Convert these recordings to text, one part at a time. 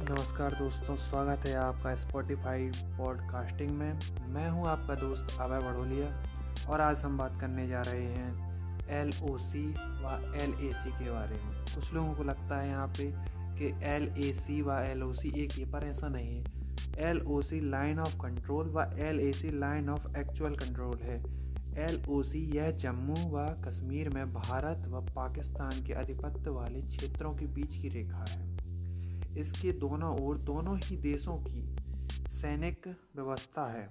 नमस्कार दोस्तों, स्वागत है आपका स्पॉटिफाई पॉडकास्टिंग में। मैं हूँ आपका दोस्त अभय बड़ोलिया और आज हम बात करने जा रहे हैं एल ओ सी व एल ए सी के बारे में। कुछ लोगों को लगता है यहाँ पे कि एल ए सी व एल ओ सी एक ही पर ऐसा नहीं है। L O C line of control व L A C line of actual control है। एल ओ सी यह जम्मू व कश्मीर में भारत व पाकिस्तान के आधिपत्य वाले क्षेत्रों के बीच की रेखा है। इसके दोनों ओर, दोनों ही देशों की सैनिक व्यवस्था है।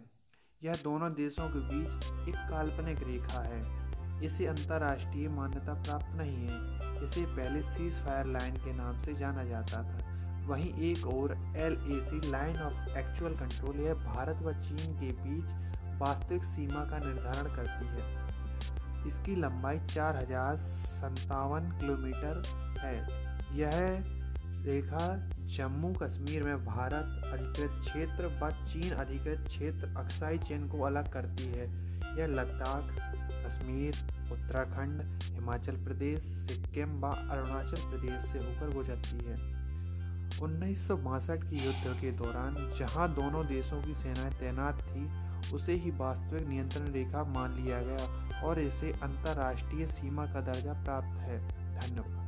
यह दोनों देशों के बीच एक काल्पनिक रेखा है। इसे अंतर्राष्ट्रीय मान्यता प्राप्त नहीं है। इसे पहले सीज फायर लाइन के नाम से जाना जाता था। वहीं एक और L A C line of actual control यह भारत व चीन के बीच वास्तविक सीमा का निर्धारण करती है। इसकी लंबाई चार हज़ार किलोमीटर है। यह रेखा, जम्मू कश्मीर में भारत अधिकृत क्षेत्र व चीन अधिकृत क्षेत्र अक्साई चेन को अलग करती है। यह लद्दाख, कश्मीर, उत्तराखंड, हिमाचल प्रदेश, सिक्किम व अरुणाचल प्रदेश से होकर गुजरती है। उन्नीस के युद्ध के दौरान, जहाँ दोनों देशों की सेनाएँ तैनात थी, उसे ही वास्तविक नियंत्रण रेखा मान लिया गया और इसे अंतर्राष्ट्रीय सीमा का दर्जा प्राप्त है। धन्यवाद।